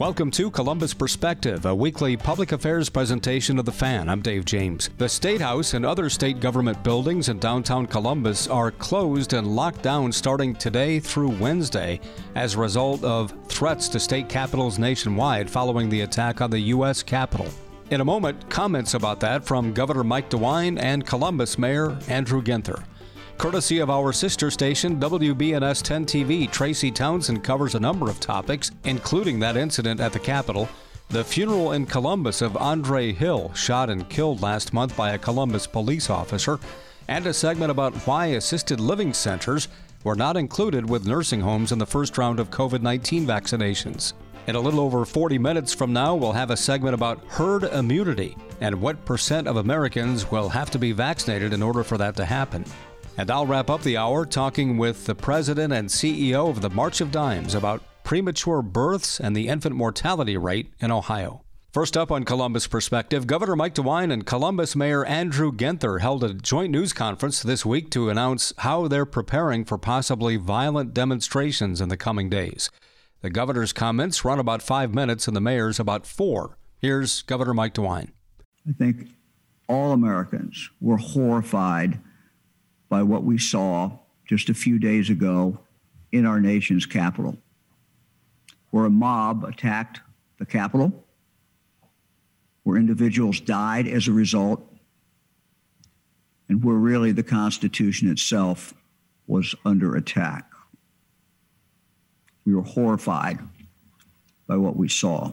Welcome to Columbus Perspective, a weekly public affairs presentation of the fan. I'm Dave James. The State House and other state government buildings in downtown Columbus are closed and locked down starting today through Wednesday as a result of threats to state capitals nationwide following the attack on the U.S. Capitol. In a moment, comments about that from Governor Mike DeWine and Columbus Mayor Andrew Ginther. Courtesy of our sister station, WBNS 10 TV, Tracy Townsend covers a number of topics, including that incident at the Capitol, the funeral in Columbus of Andre Hill, shot and killed last month by a Columbus police officer, and a segment about why assisted living centers were not included with nursing homes in the first round of COVID 19 vaccinations. In a little over 40 minutes from now, we'll have a segment about herd immunity and what percent of Americans will have to be vaccinated in order for that to happen. And I'll wrap up the hour talking with the president and CEO of the March of Dimes about premature births and the infant mortality rate in Ohio. First up on Columbus Perspective, Governor Mike DeWine and Columbus Mayor Andrew Ginther held a joint news conference this week to announce how they're preparing for possibly violent demonstrations in the coming days. The governor's comments run about five minutes and the mayor's about four. Here's Governor Mike DeWine. I think all Americans were horrified by what we saw just a few days ago in our nation's capital, where a mob attacked the Capitol, where individuals died as a result, and where really the Constitution itself was under attack. We were horrified by what we saw.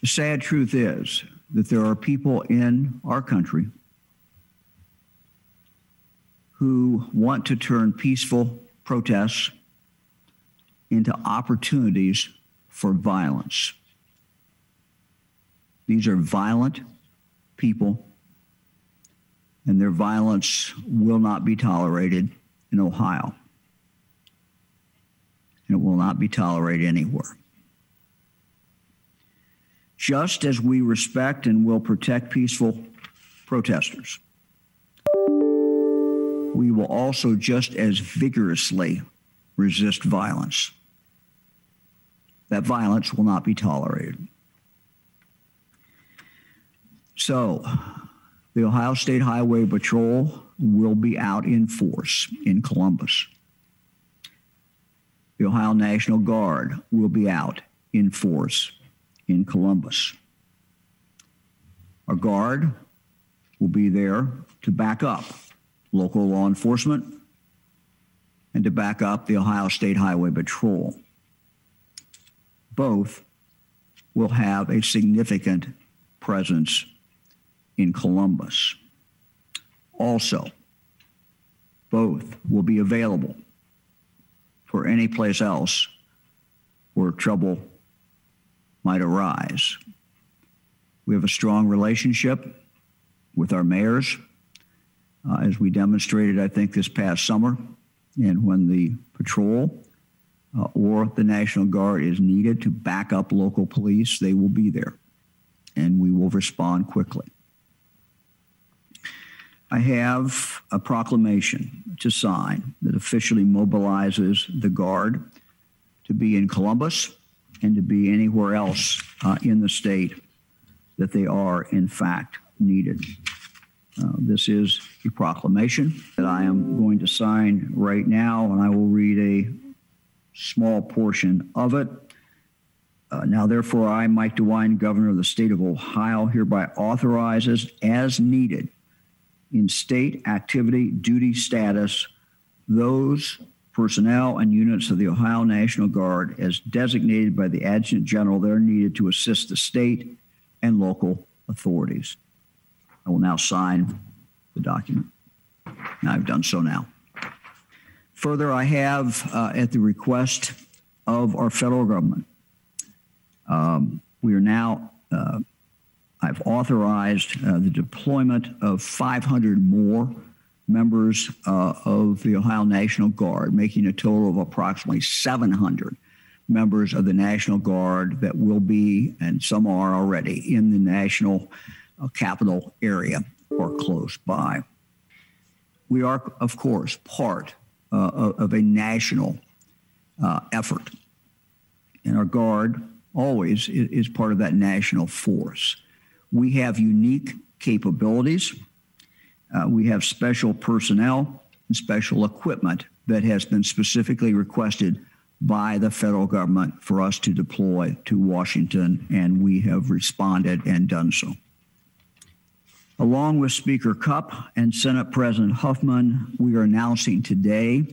The sad truth is that there are people in our country who want to turn peaceful protests into opportunities for violence. These are violent people, and their violence will not be tolerated in Ohio. And it will not be tolerated anywhere. Just as we respect and will protect peaceful protesters we will also just as vigorously resist violence. That violence will not be tolerated. So, the Ohio State Highway Patrol will be out in force in Columbus. The Ohio National Guard will be out in force in Columbus. Our Guard will be there to back up local law enforcement, and to back up the Ohio State Highway Patrol. Both will have a significant presence in Columbus. Also, both will be available for any place else where trouble might arise. We have a strong relationship with our mayors uh, as we demonstrated, I think, this past summer. And when the patrol uh, or the National Guard is needed to back up local police, they will be there and we will respond quickly. I have a proclamation to sign that officially mobilizes the Guard to be in Columbus and to be anywhere else uh, in the state that they are, in fact, needed. Uh, this is a proclamation that I am going to sign right now, and I will read a small portion of it. Uh, now, therefore, I, Mike DeWine, Governor of the State of Ohio, hereby authorizes as needed in state activity duty status those personnel and units of the Ohio National Guard as designated by the Adjutant General that are needed to assist the state and local authorities. I will now sign the document. And I've done so now. Further, I have, uh, at the request of our federal government, um, we are now, uh, I've authorized uh, the deployment of 500 more members uh, of the Ohio National Guard, making a total of approximately 700 members of the National Guard that will be, and some are already, in the National a capital area or close by. We are, of course, part uh, of a national uh, effort and our Guard always is part of that national force. We have unique capabilities. Uh, we have special personnel and special equipment that has been specifically requested by the federal government for us to deploy to Washington, and we have responded and done so. Along with Speaker Cupp and Senate President Huffman, we are announcing today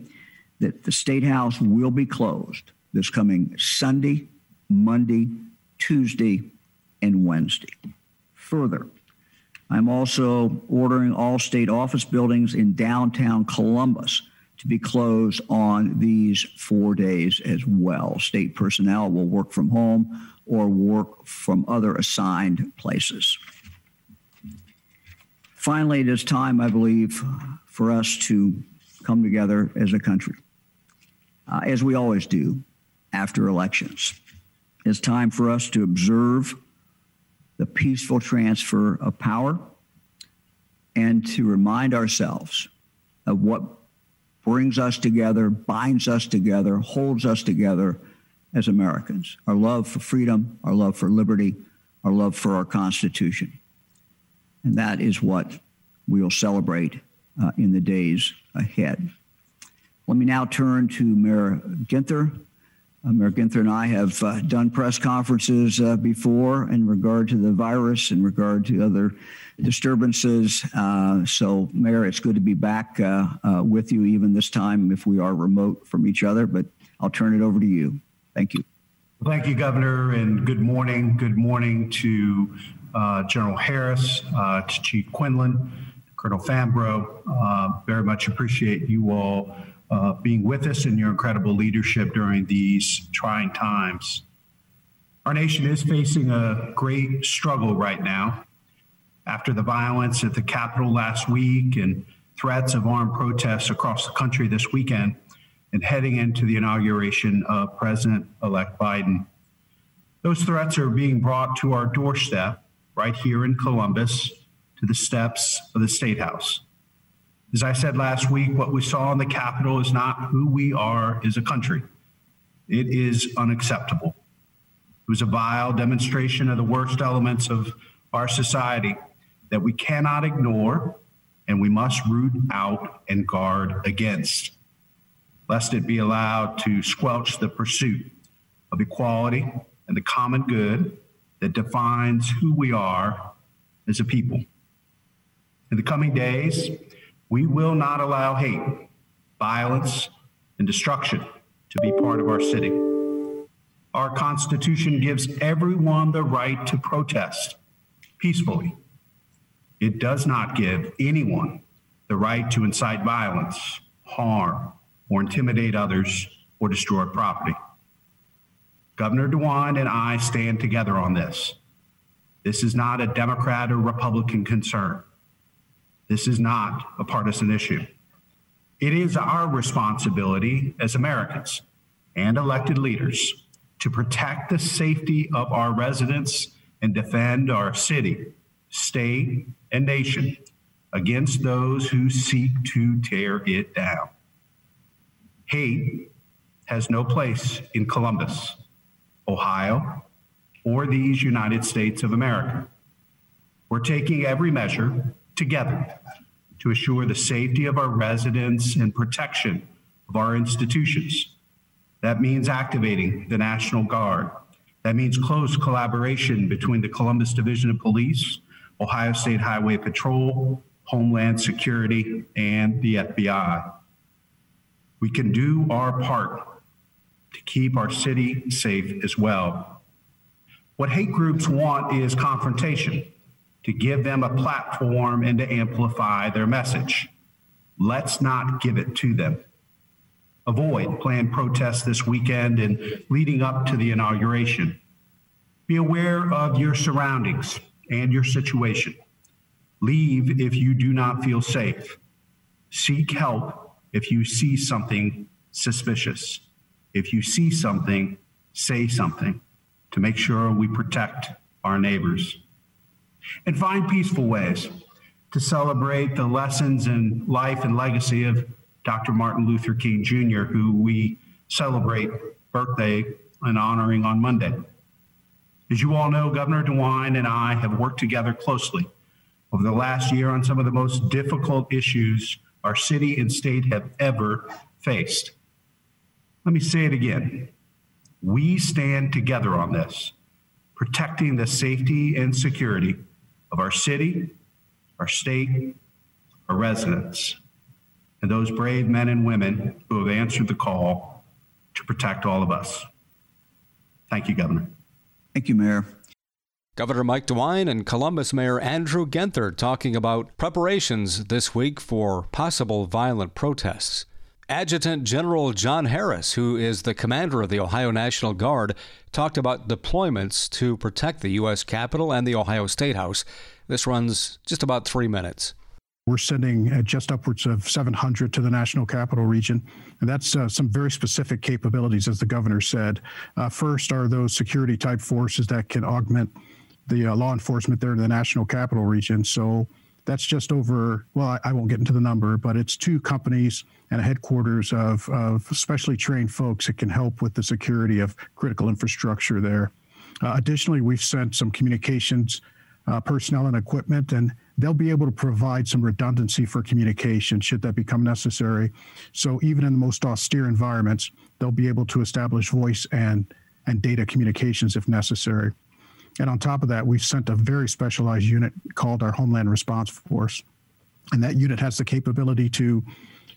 that the State House will be closed this coming Sunday, Monday, Tuesday, and Wednesday. Further, I'm also ordering all state office buildings in downtown Columbus to be closed on these four days as well. State personnel will work from home or work from other assigned places. Finally, it is time, I believe, for us to come together as a country, uh, as we always do after elections. It's time for us to observe the peaceful transfer of power and to remind ourselves of what brings us together, binds us together, holds us together as Americans our love for freedom, our love for liberty, our love for our Constitution. And that is what we will celebrate uh, in the days ahead. Let me now turn to Mayor Ginther uh, Mayor Ginther and I have uh, done press conferences uh, before in regard to the virus, in regard to other disturbances. Uh, so, Mayor, it's good to be back uh, with you, even this time if we are remote from each other. But I'll turn it over to you. Thank you. Thank you, Governor, and good morning. Good morning to Uh, General Harris, uh, to Chief Quinlan, Colonel Fambro. Uh, very much appreciate you all uh, being with us and your incredible leadership during these trying times. Our nation is facing a great struggle right now. After the violence at the Capitol last week and threats of armed protests across the country this weekend, and heading into the inauguration of President elect Biden. Those threats are being brought to our doorstep right here in Columbus to the steps of the State House. As I said last week, what we saw in the Capitol is not who we are as a country. It is unacceptable. It was a vile demonstration of the worst elements of our society that we cannot ignore and we must root out and guard against, lest it be allowed to squelch the pursuit of equality and the common good that defines who we are as a people. In the coming days, we will not allow hate, violence, and destruction to be part of our city. Our Constitution gives everyone the right to protest peacefully. It does not give anyone the right to incite violence, harm, or intimidate others or destroy property. Governor DeWine and I stand together on this. This is not a Democrat or Republican concern. This is not a partisan issue. It is our responsibility as Americans and elected leaders to protect the safety of our residents and defend our city, state, and nation against those who seek to tear it down. Hate has no place in Columbus, Ohio, or these United States of America. We're taking every measure together to assure the safety of our residents and protection of our institutions. That means activating the National Guard. That means close collaboration between the Columbus Division of Police, Ohio State Highway Patrol, Homeland Security, and the FBI. We can do our part to keep our city safe as well. What hate groups want is confrontation to give them a platform and to amplify their message. Let's not give it to them. Avoid planned protests this weekend and leading up to the inauguration. Be aware of your surroundings and your situation. Leave if you do not feel safe. Seek help if you see something suspicious. If you see something, say something to make sure we protect our neighbors and find peaceful ways to celebrate the lessons and life and legacy of Dr. Martin Luther King Jr., who we celebrate birthday and honoring on Monday. As you all know, Governor DeWine and I have worked together closely over the last year on some of the most difficult issues our city and state have ever faced. Let me say it again. We stand together on this, protecting the safety and security of our city, our state, our residents, and those brave men and women who have answered the call to protect all of us. Thank you, Governor. Thank you, Mayor. Governor Mike DeWine and Columbus Mayor Andrew Ginther talking about preparations this week for possible violent protests. Adjutant General John Harris, who is the commander of the Ohio National Guard, talked about deployments to protect the U.S. Capitol and the Ohio State House. This runs just about three minutes. We're sending uh, just upwards of 700 to the National Capital Region. And that's uh, some very specific capabilities, as the governor said. Uh, first are those security type forces that can augment the uh, law enforcement there in the National Capital Region. So that's just over, well, I, I, won't get into the number, but it's two companies and a headquarters of, of specially trained folks that can help with the security of critical infrastructure there. Uh, additionally, we've sent some communications uh, personnel and equipment, and they'll be able to provide some redundancy for communication should that become necessary. So even in the most austere environments, they'll be able to establish voice and and data communications if necessary. And on top of that, we've sent a very specialized unit called our Homeland Response Force, and that unit has the capability to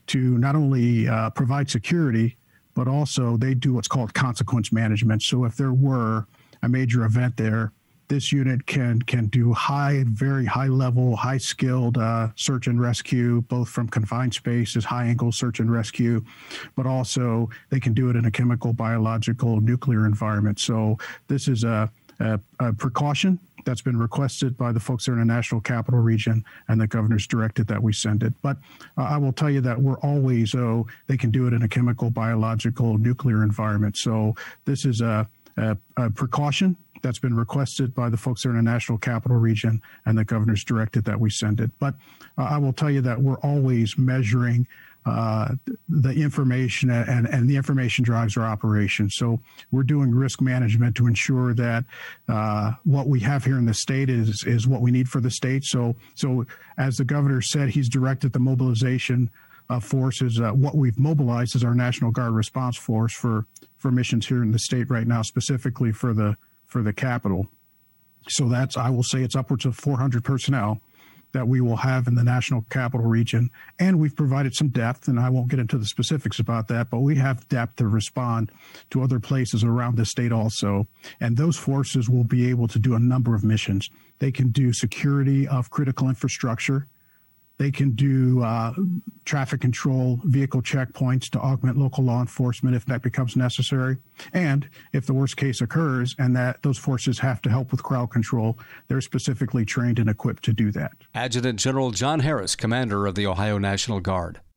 to not only uh, provide security, but also they do what's called consequence management. So if there were a major event there, this unit can can do high, very high level, high skilled uh, search and rescue, both from confined spaces, high angle search and rescue, but also they can do it in a chemical, biological, nuclear environment. So this is a, a, a precaution that's been requested by the folks there in the National Capital Region, and the governor's directed that we send it. But uh, I will tell you that we're always, oh, they can do it in a chemical, biological, nuclear environment. So this is a, a, a precaution that's been requested by the folks there in the National Capital Region, and the governor's directed that we send it. But uh, I will tell you that we're always measuring uh, the information and, and the information drives our operation. So we're doing risk management to ensure that uh, what we have here in the state is is what we need for the state. So so as the governor said, he's directed the mobilization of forces. Uh, what we've mobilized is our National Guard response force for for missions here in the state right now, specifically for the for the capital. So that's, I will say, it's upwards of 400 personnel that we will have in the national capital region. And we've provided some depth, and I won't get into the specifics about that, but we have depth to respond to other places around the state also. And those forces will be able to do a number of missions. They can do security of critical infrastructure. They can do uh, traffic control, vehicle checkpoints to augment local law enforcement if that becomes necessary. And if the worst case occurs and that those forces have to help with crowd control, they're specifically trained and equipped to do that. Adjutant General John Harris, Commander of the Ohio National Guard.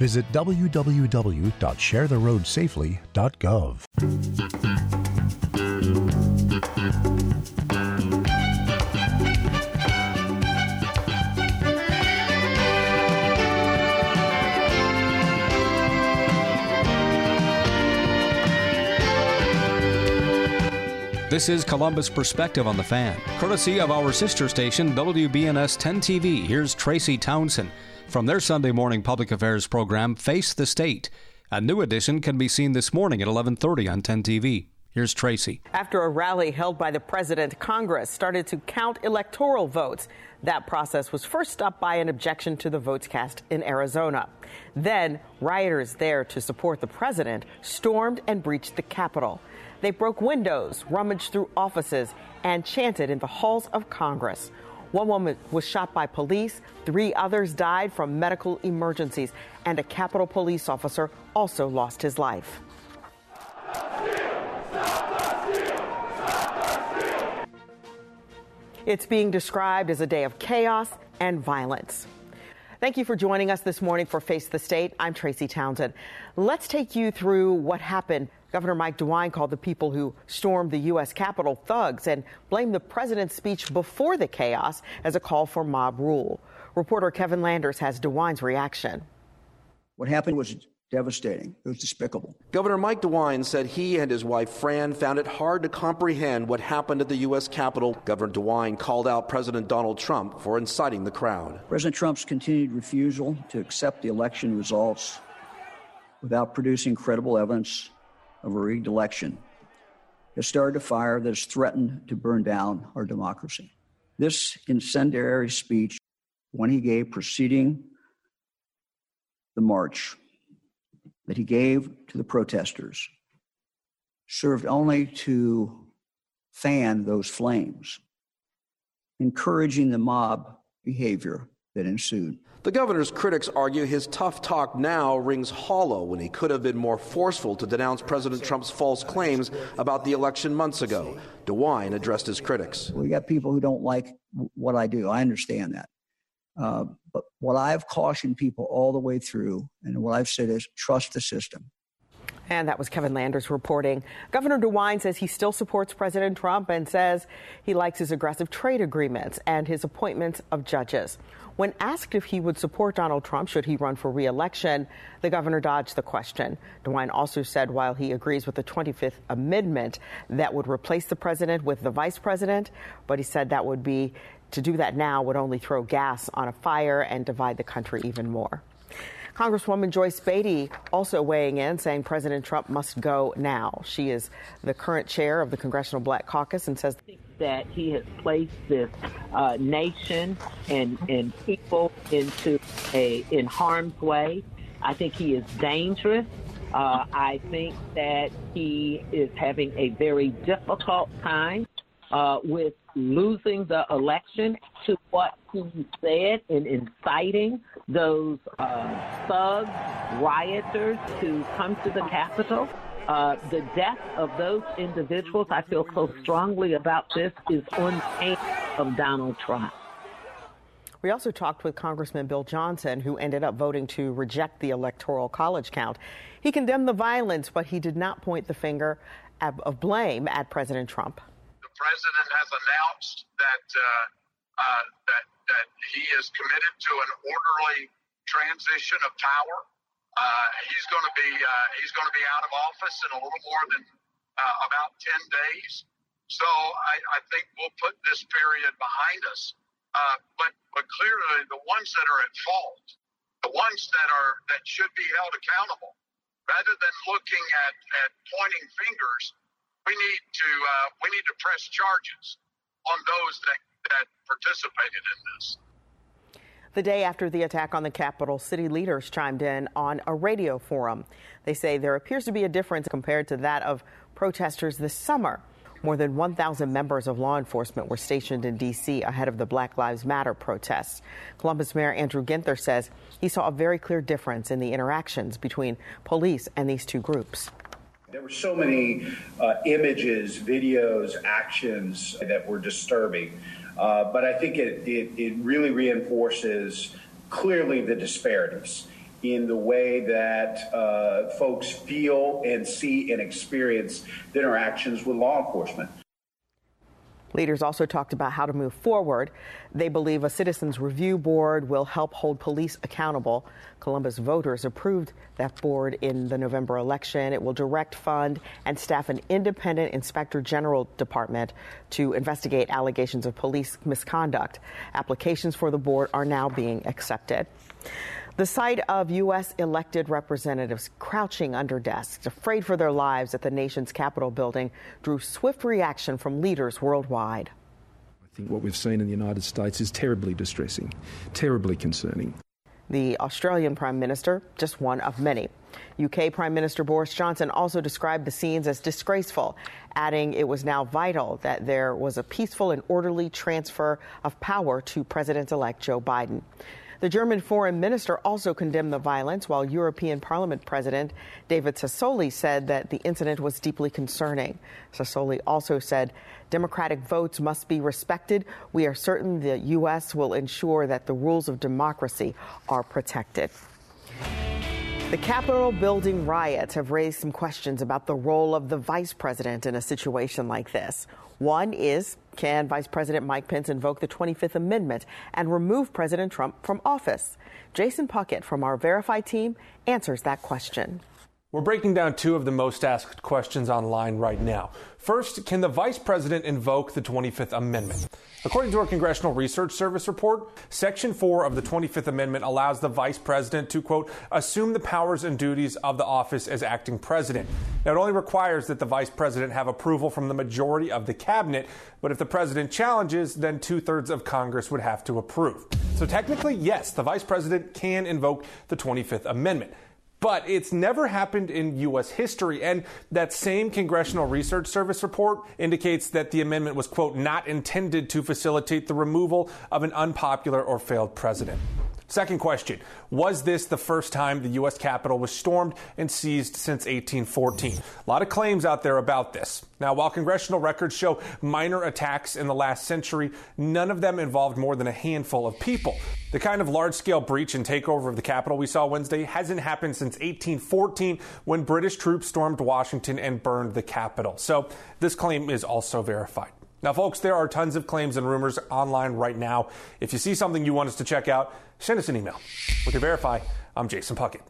Visit www.sharetheroadsafely.gov. This is Columbus Perspective on the Fan, courtesy of our sister station WBNS 10 TV. Here's Tracy Townsend from their Sunday morning public affairs program Face the State. A new edition can be seen this morning at 11:30 on 10 TV. Here's Tracy. After a rally held by the president, Congress started to count electoral votes. That process was first stopped by an objection to the votes cast in Arizona. Then, rioters there to support the president stormed and breached the Capitol. They broke windows, rummaged through offices, and chanted in the halls of Congress. One woman was shot by police, three others died from medical emergencies, and a Capitol police officer also lost his life. It's being described as a day of chaos and violence. Thank you for joining us this morning for Face the State. I'm Tracy Townsend. Let's take you through what happened. Governor Mike DeWine called the people who stormed the U.S. Capitol thugs and blamed the president's speech before the chaos as a call for mob rule. Reporter Kevin Landers has DeWine's reaction. What happened was devastating. It was despicable. Governor Mike DeWine said he and his wife Fran found it hard to comprehend what happened at the U.S. Capitol. Governor DeWine called out President Donald Trump for inciting the crowd. President Trump's continued refusal to accept the election results without producing credible evidence of a rigged election has started a fire that has threatened to burn down our democracy. This incendiary speech, when he gave preceding the march, that he gave to the protesters served only to fan those flames, encouraging the mob behavior that ensued. The governor's critics argue his tough talk now rings hollow when he could have been more forceful to denounce President Trump's false claims about the election months ago. DeWine addressed his critics. We got people who don't like what I do. I understand that. Uh, but what I've cautioned people all the way through, and what I've said is trust the system. And that was Kevin Landers reporting. Governor DeWine says he still supports President Trump and says he likes his aggressive trade agreements and his appointments of judges. When asked if he would support Donald Trump should he run for reelection, the governor dodged the question. DeWine also said while he agrees with the 25th Amendment that would replace the president with the vice president, but he said that would be to do that now would only throw gas on a fire and divide the country even more. Congresswoman Joyce Beatty also weighing in, saying President Trump must go now. She is the current chair of the Congressional Black Caucus and says that he has placed this uh, nation and, and people into a in harm's way. I think he is dangerous. Uh, I think that he is having a very difficult time uh, with losing the election to what he said in inciting those uh, thugs, rioters to come to the Capitol. Uh, the death of those individuals, I feel so strongly about this, is on the of Donald Trump. We also talked with Congressman Bill Johnson, who ended up voting to reject the Electoral College count. He condemned the violence, but he did not point the finger of blame at President Trump president has announced that uh, uh, that that he is committed to an orderly transition of power. Uh, he's going to be uh, he's going to be out of office in a little more than about ten days. So I, I, think we'll put this period behind us. But but clearly, the ones that are at fault, the ones that are that should be held accountable, rather than looking at at pointing fingers we need to uh, we need to press charges on those that that participated in this. The day after the attack on the Capitol, city leaders chimed in on a radio forum. They say there appears to be a difference compared to that of protesters this summer. More than 1,000 members of law enforcement were stationed in D.C. ahead of the Black Lives Matter protests. Columbus Mayor Andrew Ginther says he saw a very clear difference in the interactions between police and these two groups. There were so many uh, images, videos, actions that were disturbing. Uh, but I think it, it, it, really reinforces clearly the disparities in the way that uh, folks feel and see and experience interactions with law enforcement. Leaders also talked about how to move forward. They believe a citizens review board will help hold police accountable. Columbus voters approved that board in the November election. It will direct, fund, and staff an independent inspector general department to investigate allegations of police misconduct. Applications for the board are now being accepted. The sight of U.S. elected representatives crouching under desks, afraid for their lives at the nation's Capitol building, drew swift reaction from leaders worldwide. I think what we've seen in the United States is terribly distressing, terribly concerning. The Australian Prime Minister, just one of many. UK Prime Minister Boris Johnson also described the scenes as disgraceful, adding it was now vital that there was a peaceful and orderly transfer of power to President elect Joe Biden. The German foreign minister also condemned the violence, while European Parliament President David Sassoli said that the incident was deeply concerning. Sassoli also said democratic votes must be respected. We are certain the U.S. will ensure that the rules of democracy are protected. The Capitol building riots have raised some questions about the role of the vice president in a situation like this. One is can Vice President Mike Pence invoke the 25th Amendment and remove President Trump from office? Jason Puckett from our Verify team answers that question. We're breaking down two of the most asked questions online right now. First, can the vice president invoke the 25th Amendment? According to a Congressional Research Service report, Section 4 of the 25th Amendment allows the vice president to, quote, assume the powers and duties of the office as acting president. Now, it only requires that the vice president have approval from the majority of the cabinet, but if the president challenges, then two thirds of Congress would have to approve. So technically, yes, the vice president can invoke the 25th Amendment. But it's never happened in U.S. history. And that same Congressional Research Service report indicates that the amendment was, quote, not intended to facilitate the removal of an unpopular or failed president. Second question Was this the first time the U.S. Capitol was stormed and seized since 1814? A lot of claims out there about this. Now, while congressional records show minor attacks in the last century, none of them involved more than a handful of people. The kind of large scale breach and takeover of the Capitol we saw Wednesday hasn't happened since 1814 when British troops stormed Washington and burned the Capitol. So this claim is also verified. Now, folks, there are tons of claims and rumors online right now. If you see something you want us to check out, send us an email. We can verify. I'm Jason Puckett.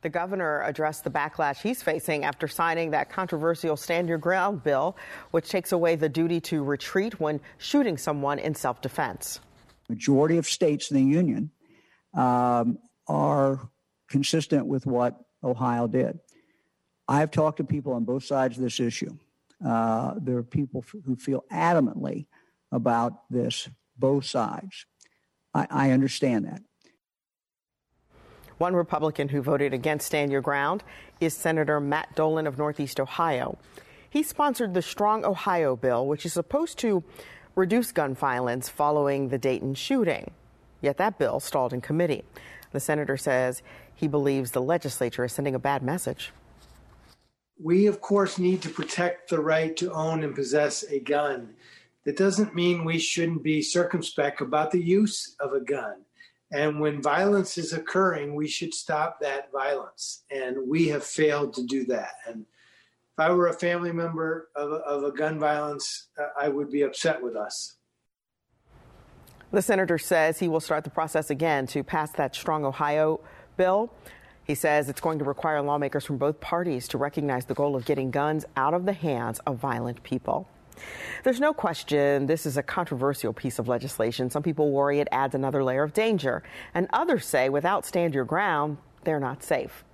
The governor addressed the backlash he's facing after signing that controversial Stand Your Ground bill, which takes away the duty to retreat when shooting someone in self defense. Majority of states in the union um, are consistent with what Ohio did. I've talked to people on both sides of this issue. Uh, there are people who feel adamantly about this, both sides. I, I understand that. One Republican who voted against Stand Your Ground is Senator Matt Dolan of Northeast Ohio. He sponsored the Strong Ohio bill, which is supposed to reduce gun violence following the Dayton shooting. Yet that bill stalled in committee. The senator says he believes the legislature is sending a bad message. We, of course, need to protect the right to own and possess a gun. That doesn't mean we shouldn't be circumspect about the use of a gun. And when violence is occurring, we should stop that violence. And we have failed to do that. And if I were a family member of a, of a gun violence, uh, I would be upset with us. The senator says he will start the process again to pass that Strong Ohio bill. He says it's going to require lawmakers from both parties to recognize the goal of getting guns out of the hands of violent people. There's no question this is a controversial piece of legislation. Some people worry it adds another layer of danger, and others say without stand your ground, they're not safe.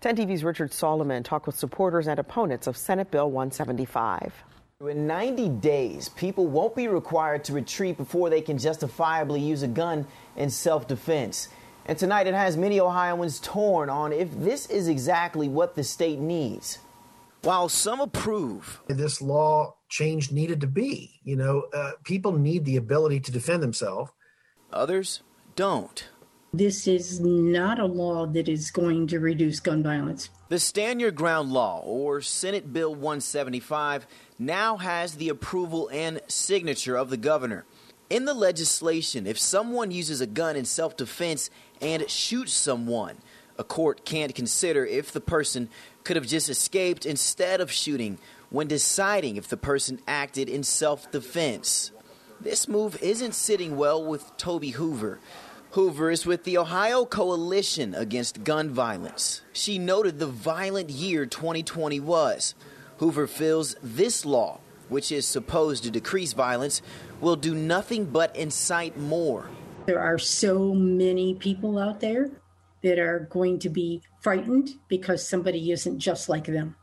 10 TV's Richard Solomon talked with supporters and opponents of Senate Bill 175. In 90 days, people won't be required to retreat before they can justifiably use a gun in self defense. And tonight it has many Ohioans torn on if this is exactly what the state needs. While some approve, this law change needed to be. You know, uh, people need the ability to defend themselves. Others don't. This is not a law that is going to reduce gun violence. The Stand Your Ground Law, or Senate Bill 175, now has the approval and signature of the governor. In the legislation, if someone uses a gun in self defense and shoots someone, a court can't consider if the person could have just escaped instead of shooting when deciding if the person acted in self defense. This move isn't sitting well with Toby Hoover. Hoover is with the Ohio Coalition Against Gun Violence. She noted the violent year 2020 was. Hoover feels this law, which is supposed to decrease violence, will do nothing but incite more. There are so many people out there that are going to be frightened because somebody isn't just like them.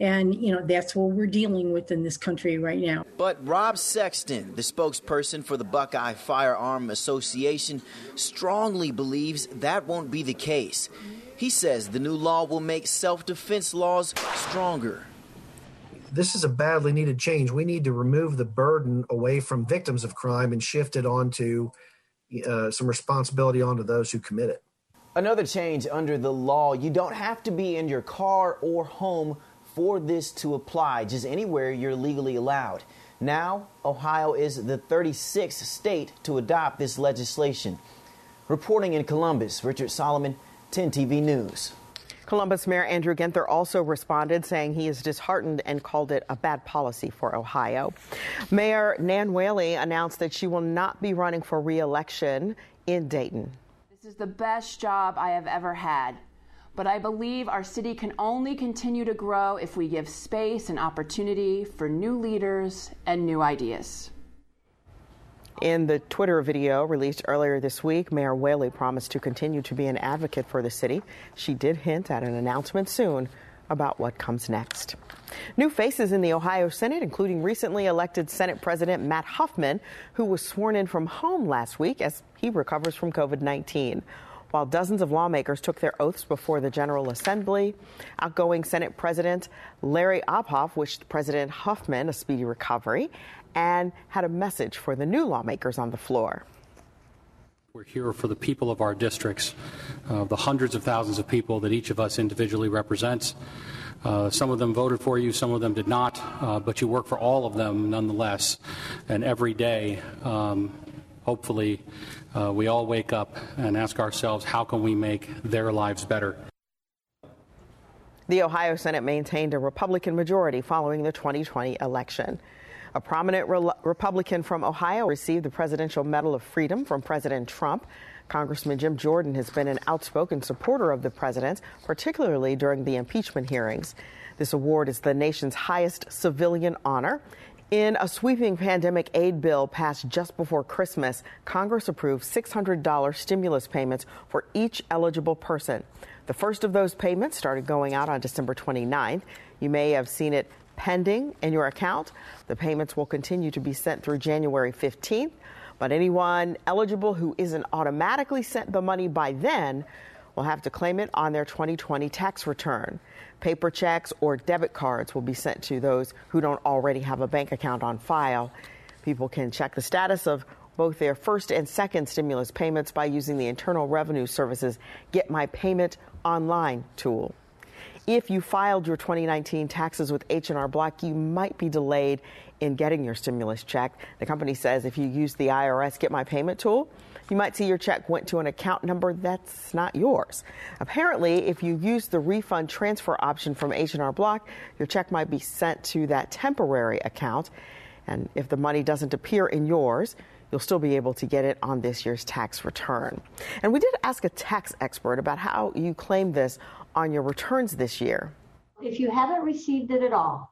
And, you know, that's what we're dealing with in this country right now. But Rob Sexton, the spokesperson for the Buckeye Firearm Association, strongly believes that won't be the case. He says the new law will make self defense laws stronger. This is a badly needed change. We need to remove the burden away from victims of crime and shift it onto uh, some responsibility onto those who commit it. Another change under the law you don't have to be in your car or home for this to apply, just anywhere you're legally allowed. Now, Ohio is the 36th state to adopt this legislation. Reporting in Columbus, Richard Solomon, 10 TV News. Columbus Mayor Andrew Ginther also responded, saying he is disheartened and called it a bad policy for Ohio. Mayor Nan Whaley announced that she will not be running for re-election in Dayton. This is the best job I have ever had. But I believe our city can only continue to grow if we give space and opportunity for new leaders and new ideas. In the Twitter video released earlier this week, Mayor Whaley promised to continue to be an advocate for the city. She did hint at an announcement soon about what comes next. New faces in the Ohio Senate, including recently elected Senate President Matt Huffman, who was sworn in from home last week as he recovers from COVID 19. While dozens of lawmakers took their oaths before the General Assembly, outgoing Senate President Larry Obhof wished President Huffman a speedy recovery and had a message for the new lawmakers on the floor. We're here for the people of our districts, uh, the hundreds of thousands of people that each of us individually represents. Uh, some of them voted for you, some of them did not, uh, but you work for all of them nonetheless. And every day, um, hopefully, uh, we all wake up and ask ourselves, how can we make their lives better? The Ohio Senate maintained a Republican majority following the 2020 election. A prominent Re- Republican from Ohio received the Presidential Medal of Freedom from President Trump. Congressman Jim Jordan has been an outspoken supporter of the president, particularly during the impeachment hearings. This award is the nation's highest civilian honor. In a sweeping pandemic aid bill passed just before Christmas, Congress approved $600 stimulus payments for each eligible person. The first of those payments started going out on December 29th. You may have seen it pending in your account. The payments will continue to be sent through January 15th, but anyone eligible who isn't automatically sent the money by then will have to claim it on their 2020 tax return. Paper checks or debit cards will be sent to those who don't already have a bank account on file. People can check the status of both their first and second stimulus payments by using the Internal Revenue Service's Get My Payment online tool. If you filed your 2019 taxes with H&R Block, you might be delayed in getting your stimulus check. The company says if you use the IRS Get My Payment tool, you might see your check went to an account number that's not yours. Apparently, if you use the refund transfer option from H&R Block, your check might be sent to that temporary account. And if the money doesn't appear in yours, you'll still be able to get it on this year's tax return. And we did ask a tax expert about how you claim this on your returns this year. If you haven't received it at all,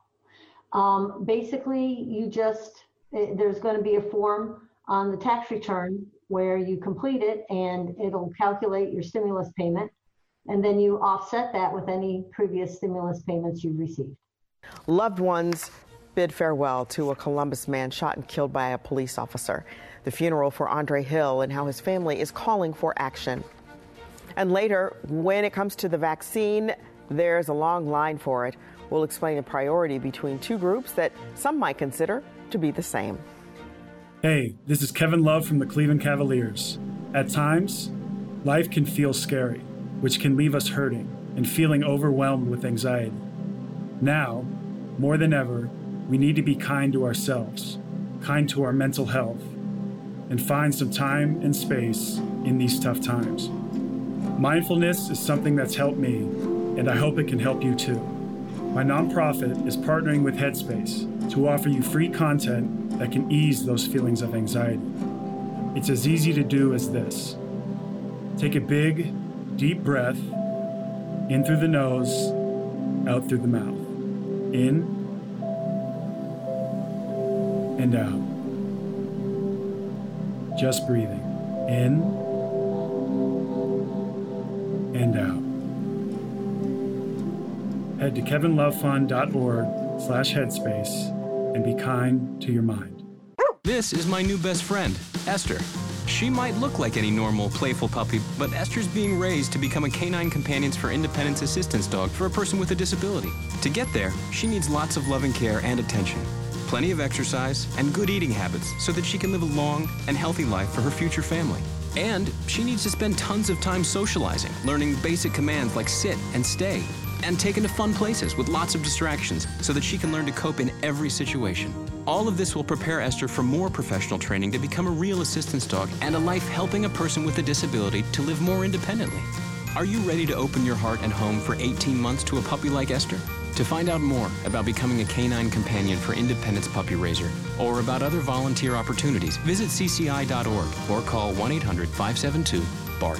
um, basically you just, eh, there's going to be a form on the tax return where you complete it and it'll calculate your stimulus payment. And then you offset that with any previous stimulus payments you've received. Loved ones bid farewell to a Columbus man shot and killed by a police officer. The funeral for Andre Hill and how his family is calling for action. And later, when it comes to the vaccine, there's a long line for it. We'll explain the priority between two groups that some might consider to be the same. Hey, this is Kevin Love from the Cleveland Cavaliers. At times, life can feel scary, which can leave us hurting and feeling overwhelmed with anxiety. Now, more than ever, we need to be kind to ourselves, kind to our mental health, and find some time and space in these tough times. Mindfulness is something that's helped me, and I hope it can help you too. My nonprofit is partnering with Headspace to offer you free content that can ease those feelings of anxiety. It's as easy to do as this take a big, deep breath in through the nose, out through the mouth. In and out. Just breathing in and out. Head to kevinlovefund.org slash headspace and be kind to your mind. This is my new best friend, Esther. She might look like any normal, playful puppy, but Esther's being raised to become a canine companions for independence assistance dog for a person with a disability. To get there, she needs lots of loving care and attention, plenty of exercise, and good eating habits so that she can live a long and healthy life for her future family. And she needs to spend tons of time socializing, learning basic commands like sit and stay, and taken to fun places with lots of distractions so that she can learn to cope in every situation. All of this will prepare Esther for more professional training to become a real assistance dog and a life helping a person with a disability to live more independently. Are you ready to open your heart and home for 18 months to a puppy like Esther? To find out more about becoming a canine companion for Independence Puppy Raiser or about other volunteer opportunities, visit cci.org or call 1 800 572 BARK.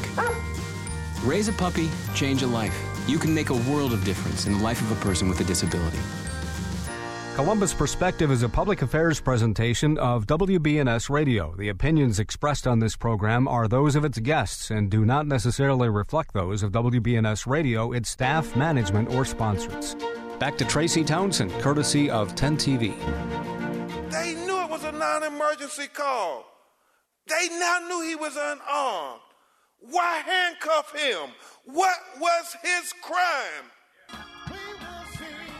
Raise a puppy, change a life. You can make a world of difference in the life of a person with a disability. Columbus Perspective is a public affairs presentation of WBNS Radio. The opinions expressed on this program are those of its guests and do not necessarily reflect those of WBNS Radio, its staff, management, or sponsors. Back to Tracy Townsend, courtesy of 10 TV. They knew it was a non emergency call. They now knew he was unarmed. Why handcuff him? What was his crime?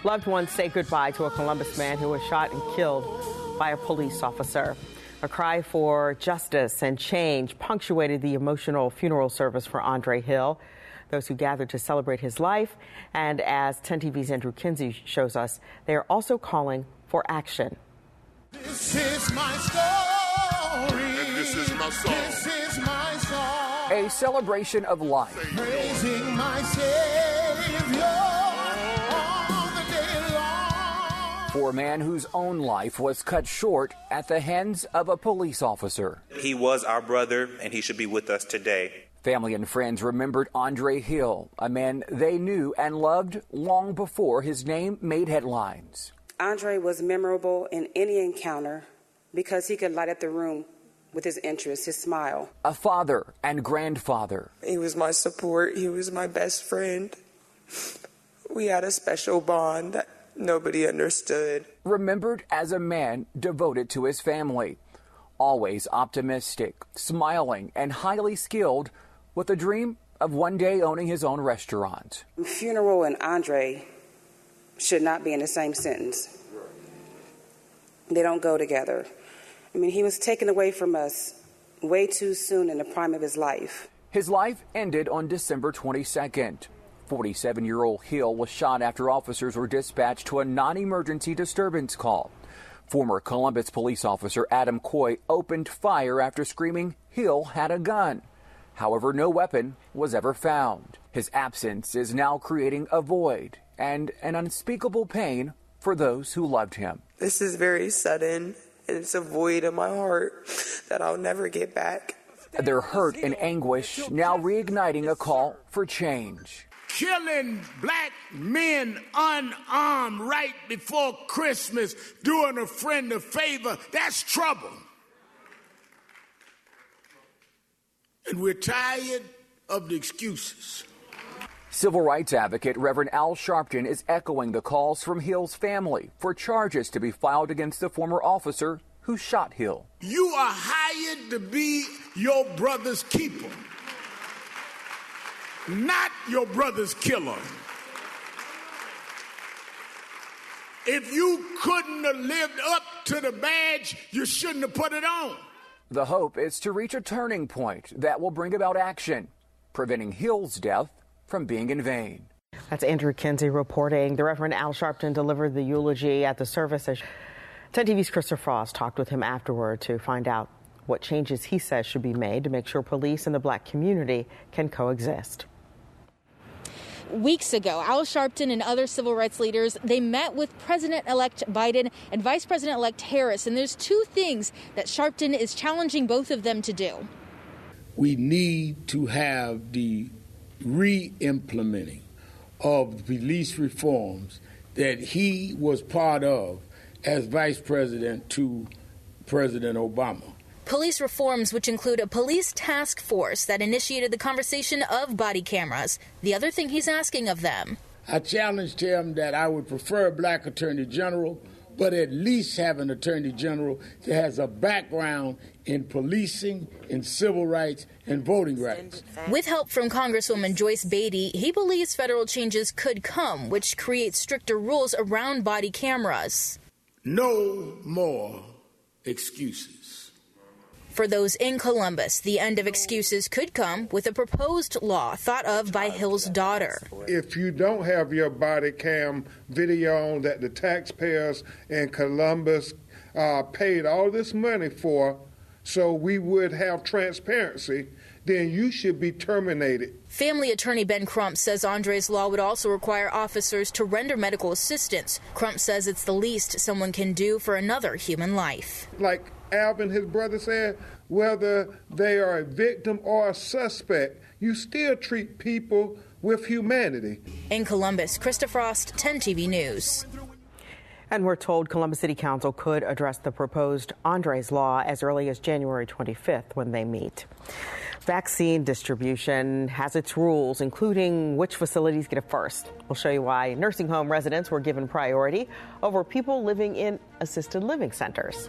Loved ones say goodbye to a Columbus man who was shot and killed by a police officer. A cry for justice and change punctuated the emotional funeral service for Andre Hill. Those who gathered to celebrate his life, and as 10 TV's Andrew Kinsey shows us, they are also calling for action. This is my story. And this is my song. This is my song. A celebration of life. Praising my Savior. for a man whose own life was cut short at the hands of a police officer. He was our brother, and he should be with us today. Family and friends remembered Andre Hill, a man they knew and loved long before his name made headlines. Andre was memorable in any encounter because he could light up the room with his interest, his smile. A father and grandfather. He was my support, he was my best friend. We had a special bond that nobody understood. Remembered as a man devoted to his family, always optimistic, smiling, and highly skilled, with a dream of one day owning his own restaurant. Funeral and Andre should not be in the same sentence. They don't go together. I mean, he was taken away from us way too soon in the prime of his life. His life ended on December 22nd. 47 year old Hill was shot after officers were dispatched to a non emergency disturbance call. Former Columbus police officer Adam Coy opened fire after screaming Hill had a gun. However, no weapon was ever found. His absence is now creating a void and an unspeakable pain for those who loved him. This is very sudden, and it's a void in my heart that I'll never get back. Their hurt and anguish now reigniting a call for change killing black men unarmed right before Christmas, doing a friend a favor, that's trouble. And we're tired of the excuses. Civil rights advocate Reverend Al Sharpton is echoing the calls from Hill's family for charges to be filed against the former officer who shot Hill. You are hired to be your brother's keeper not your brother's killer. If you couldn't have lived up to the badge, you shouldn't have put it on. The hope is to reach a turning point that will bring about action, preventing Hill's death from being in vain. That's Andrew Kinsey reporting. The Reverend Al Sharpton delivered the eulogy at the service. 10 TV's Christopher Frost talked with him afterward to find out what changes he says should be made to make sure police and the black community can coexist weeks ago, Al Sharpton and other civil rights leaders, they met with President-elect Biden and Vice President-elect Harris. And there's two things that Sharpton is challenging both of them to do. We need to have the re-implementing of police reforms that he was part of as vice president to President Obama. Police reforms, which include a police task force that initiated the conversation of body cameras. The other thing he's asking of them. I challenged him that I would prefer a black attorney general, but at least have an attorney general that has a background in policing, in civil rights, and voting rights. With help from Congresswoman Joyce Beatty, he believes federal changes could come, which create stricter rules around body cameras. No more excuses. For those in Columbus, the end of excuses could come with a proposed law thought of by Hill's daughter. If you don't have your body cam video on that the taxpayers in Columbus uh, paid all this money for, so we would have transparency, then you should be terminated. Family attorney Ben Crump says Andre's law would also require officers to render medical assistance. Crump says it's the least someone can do for another human life. Like Alvin, his brother, said, whether they are a victim or a suspect, you still treat people with humanity. In Columbus, Krista Frost, 10 TV News. And we're told Columbus City Council could address the proposed Andre's Law as early as January 25th when they meet. Vaccine distribution has its rules, including which facilities get it first. We'll show you why nursing home residents were given priority over people living in assisted living centers.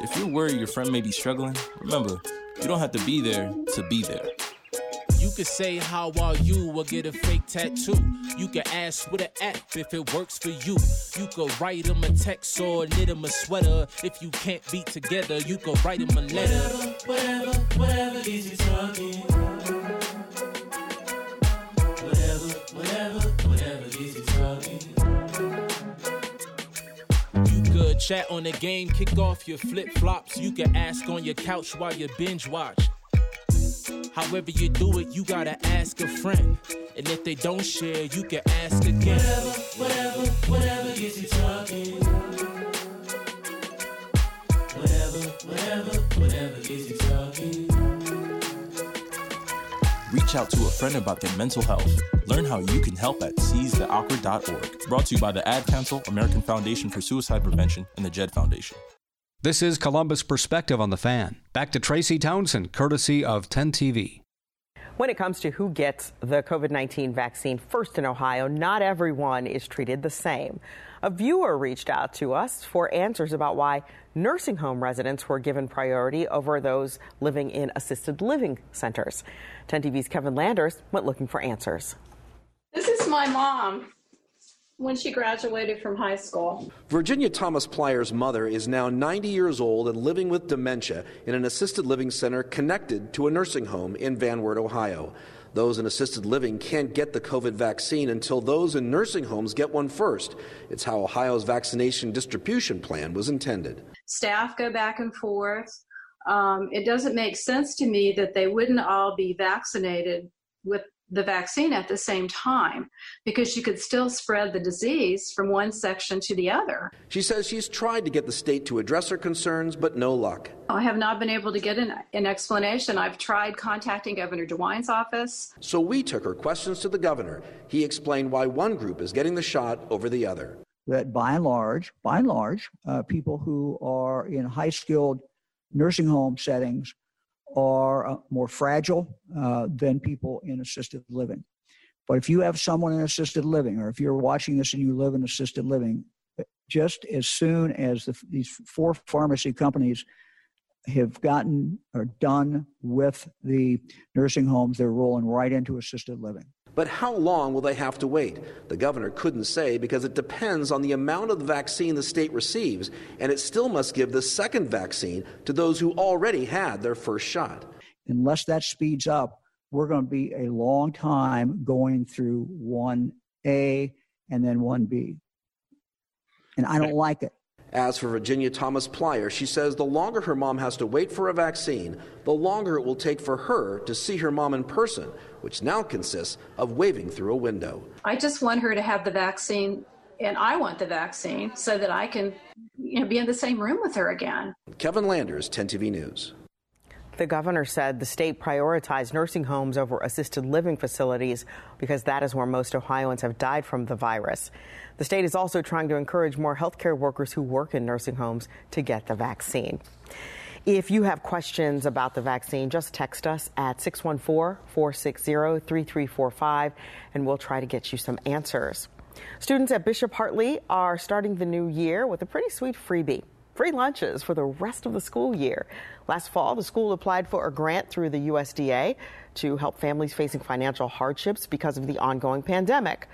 If you're worried your friend may be struggling, remember, you don't have to be there to be there. You could say how are you or get a fake tattoo. You can ask with an app if it works for you. You could write them a text or knit them a sweater. If you can't be together, you could write them a letter. Whatever, whatever, whatever gets you talking. Chat on the game, kick off your flip flops. You can ask on your couch while you binge watch. However you do it, you gotta ask a friend. And if they don't share, you can ask again. Whatever, whatever, whatever gets you talking. Whatever, whatever, whatever gets you talking. Reach out to a friend about their mental health. Learn how you can help at seizetheawkward.org. Brought to you by the Ad Council, American Foundation for Suicide Prevention, and the JED Foundation. This is Columbus Perspective on the Fan. Back to Tracy Townsend, courtesy of 10 TV. When it comes to who gets the COVID 19 vaccine first in Ohio, not everyone is treated the same. A viewer reached out to us for answers about why nursing home residents were given priority over those living in assisted living centers. 10 TV's Kevin Landers went looking for answers. This is my mom when she graduated from high school. Virginia Thomas Plyer's mother is now 90 years old and living with dementia in an assisted living center connected to a nursing home in Van Wert, Ohio. Those in assisted living can't get the COVID vaccine until those in nursing homes get one first. It's how Ohio's vaccination distribution plan was intended. Staff go back and forth. Um, it doesn't make sense to me that they wouldn't all be vaccinated with the vaccine at the same time because you could still spread the disease from one section to the other. She says she's tried to get the state to address her concerns, but no luck. I have not been able to get an, an explanation. I've tried contacting Governor DeWine's office. So we took her questions to the governor. He explained why one group is getting the shot over the other. That by and large, by and large, uh, people who are in high skilled nursing home settings are uh, more fragile uh, than people in assisted living. But if you have someone in assisted living, or if you're watching this and you live in assisted living, just as soon as the, these four pharmacy companies have gotten or done with the nursing homes, they're rolling right into assisted living. But how long will they have to wait? The governor couldn't say because it depends on the amount of the vaccine the state receives, and it still must give the second vaccine to those who already had their first shot. Unless that speeds up, we're going to be a long time going through 1A and then 1B. And I don't like it. As for Virginia Thomas Plyer, she says the longer her mom has to wait for a vaccine, the longer it will take for her to see her mom in person, which now consists of waving through a window. I just want her to have the vaccine, and I want the vaccine so that I can you know, be in the same room with her again. Kevin Landers, 10 TV News. The governor said the state prioritized nursing homes over assisted living facilities because that is where most Ohioans have died from the virus. The state is also trying to encourage more healthcare workers who work in nursing homes to get the vaccine. If you have questions about the vaccine, just text us at 614 460 3345 and we'll try to get you some answers. Students at Bishop Hartley are starting the new year with a pretty sweet freebie free lunches for the rest of the school year. Last fall, the school applied for a grant through the USDA to help families facing financial hardships because of the ongoing pandemic.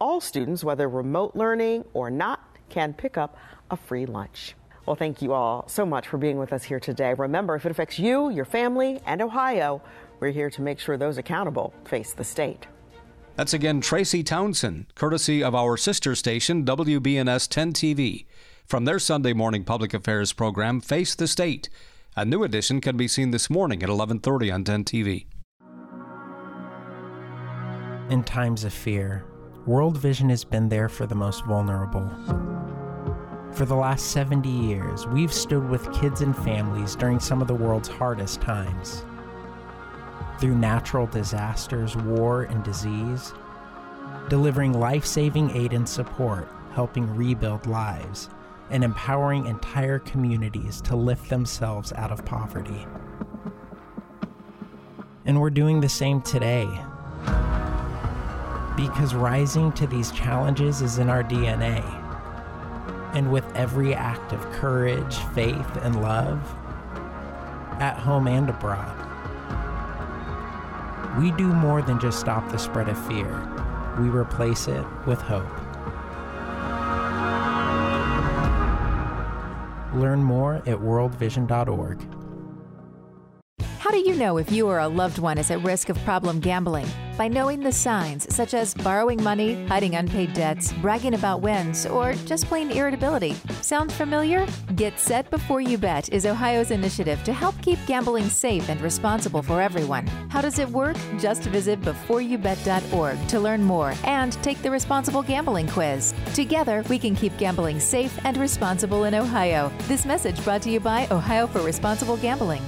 All students, whether remote learning or not, can pick up a free lunch. Well, thank you all so much for being with us here today. Remember, if it affects you, your family, and Ohio, we're here to make sure those accountable face the state. That's again Tracy Townsend, courtesy of our sister station, WBNS 10 TV from their Sunday morning public affairs program Face the State. A new edition can be seen this morning at 11:30 on 10 TV. In times of fear, World Vision has been there for the most vulnerable. For the last 70 years, we've stood with kids and families during some of the world's hardest times. Through natural disasters, war, and disease, delivering life saving aid and support, helping rebuild lives and empowering entire communities to lift themselves out of poverty. And we're doing the same today. Because rising to these challenges is in our DNA. And with every act of courage, faith, and love, at home and abroad, we do more than just stop the spread of fear. We replace it with hope. Learn more at worldvision.org. How do you know if you or a loved one is at risk of problem gambling? By knowing the signs such as borrowing money, hiding unpaid debts, bragging about wins, or just plain irritability. Sound familiar? Get Set Before You Bet is Ohio's initiative to help keep gambling safe and responsible for everyone. How does it work? Just visit beforeyoubet.org to learn more and take the responsible gambling quiz. Together, we can keep gambling safe and responsible in Ohio. This message brought to you by Ohio for Responsible Gambling.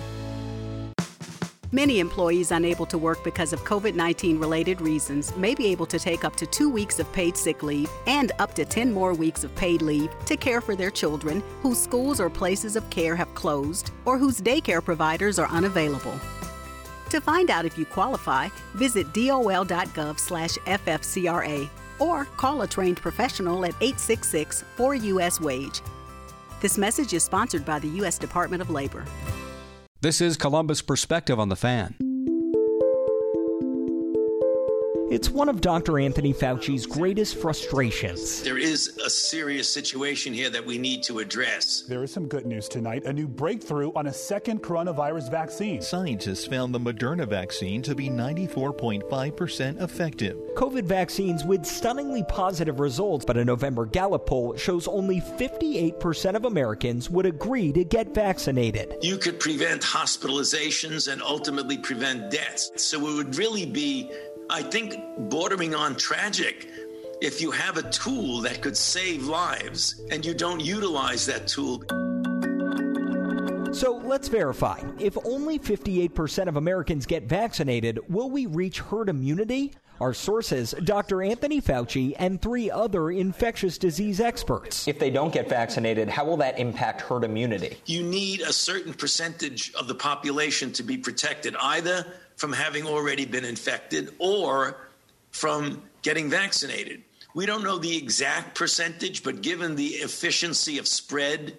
Many employees unable to work because of COVID 19 related reasons may be able to take up to two weeks of paid sick leave and up to 10 more weeks of paid leave to care for their children whose schools or places of care have closed or whose daycare providers are unavailable. To find out if you qualify, visit dol.gov/ffcra or call a trained professional at 866 4US Wage. This message is sponsored by the U.S. Department of Labor. This is Columbus Perspective on the Fan. It's one of Dr. Anthony Fauci's greatest frustrations. There is a serious situation here that we need to address. There is some good news tonight a new breakthrough on a second coronavirus vaccine. Scientists found the Moderna vaccine to be 94.5% effective. COVID vaccines with stunningly positive results, but a November Gallup poll shows only 58% of Americans would agree to get vaccinated. You could prevent hospitalizations and ultimately prevent deaths. So it would really be I think, bordering on tragic if you have a tool that could save lives and you don't utilize that tool. So let's verify. If only 58% of Americans get vaccinated, will we reach herd immunity? Our sources, Dr. Anthony Fauci and three other infectious disease experts. If they don't get vaccinated, how will that impact herd immunity? You need a certain percentage of the population to be protected, either from having already been infected or from getting vaccinated. We don't know the exact percentage, but given the efficiency of spread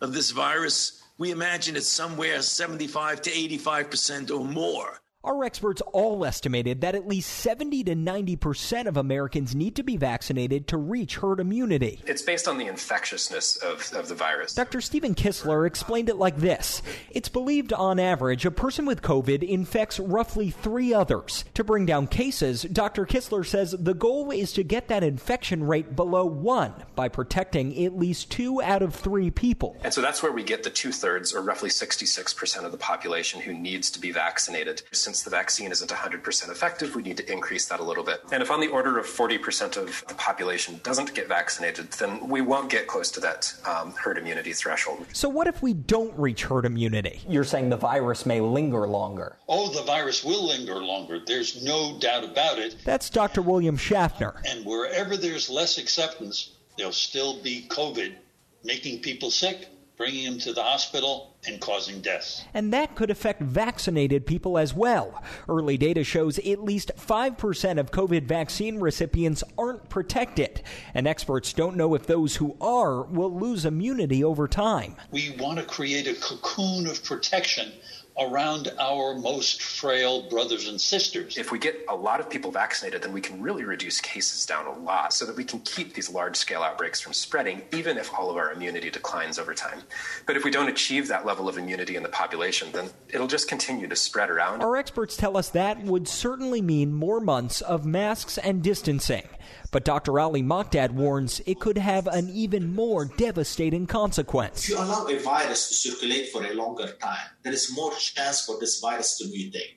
of this virus, we imagine it's somewhere 75 to 85 percent or more. Our experts all estimated that at least 70 to 90% of Americans need to be vaccinated to reach herd immunity. It's based on the infectiousness of, of the virus. Dr. Stephen Kissler explained it like this It's believed on average a person with COVID infects roughly three others. To bring down cases, Dr. Kissler says the goal is to get that infection rate below one by protecting at least two out of three people. And so that's where we get the two thirds, or roughly 66% of the population who needs to be vaccinated. Since the vaccine isn't 100% effective, we need to increase that a little bit. And if on the order of 40% of the population doesn't get vaccinated, then we won't get close to that um, herd immunity threshold. So, what if we don't reach herd immunity? You're saying the virus may linger longer. Oh, the virus will linger longer. There's no doubt about it. That's Dr. William Schaffner. And wherever there's less acceptance, there'll still be COVID making people sick, bringing them to the hospital, and causing deaths. And that could affect vaccinated people as well. Early data shows at least 5% of COVID vaccine recipients aren't protected, and experts don't know if those who are will lose immunity over time. We want to create a cocoon of protection around our most frail brothers and sisters. If we get a lot of people vaccinated, then we can really reduce cases down a lot so that we can keep these large scale outbreaks from spreading, even if all of our immunity declines over time. But if we don't achieve that level of immunity in the population, then it'll just continue to spread around. Our experts tell us that would certainly mean more months of masks and distancing. But Dr. Ali Mokdad warns it could have an even more devastating consequence. If you allow a virus to circulate for a longer time, there is more chance for this virus to mutate.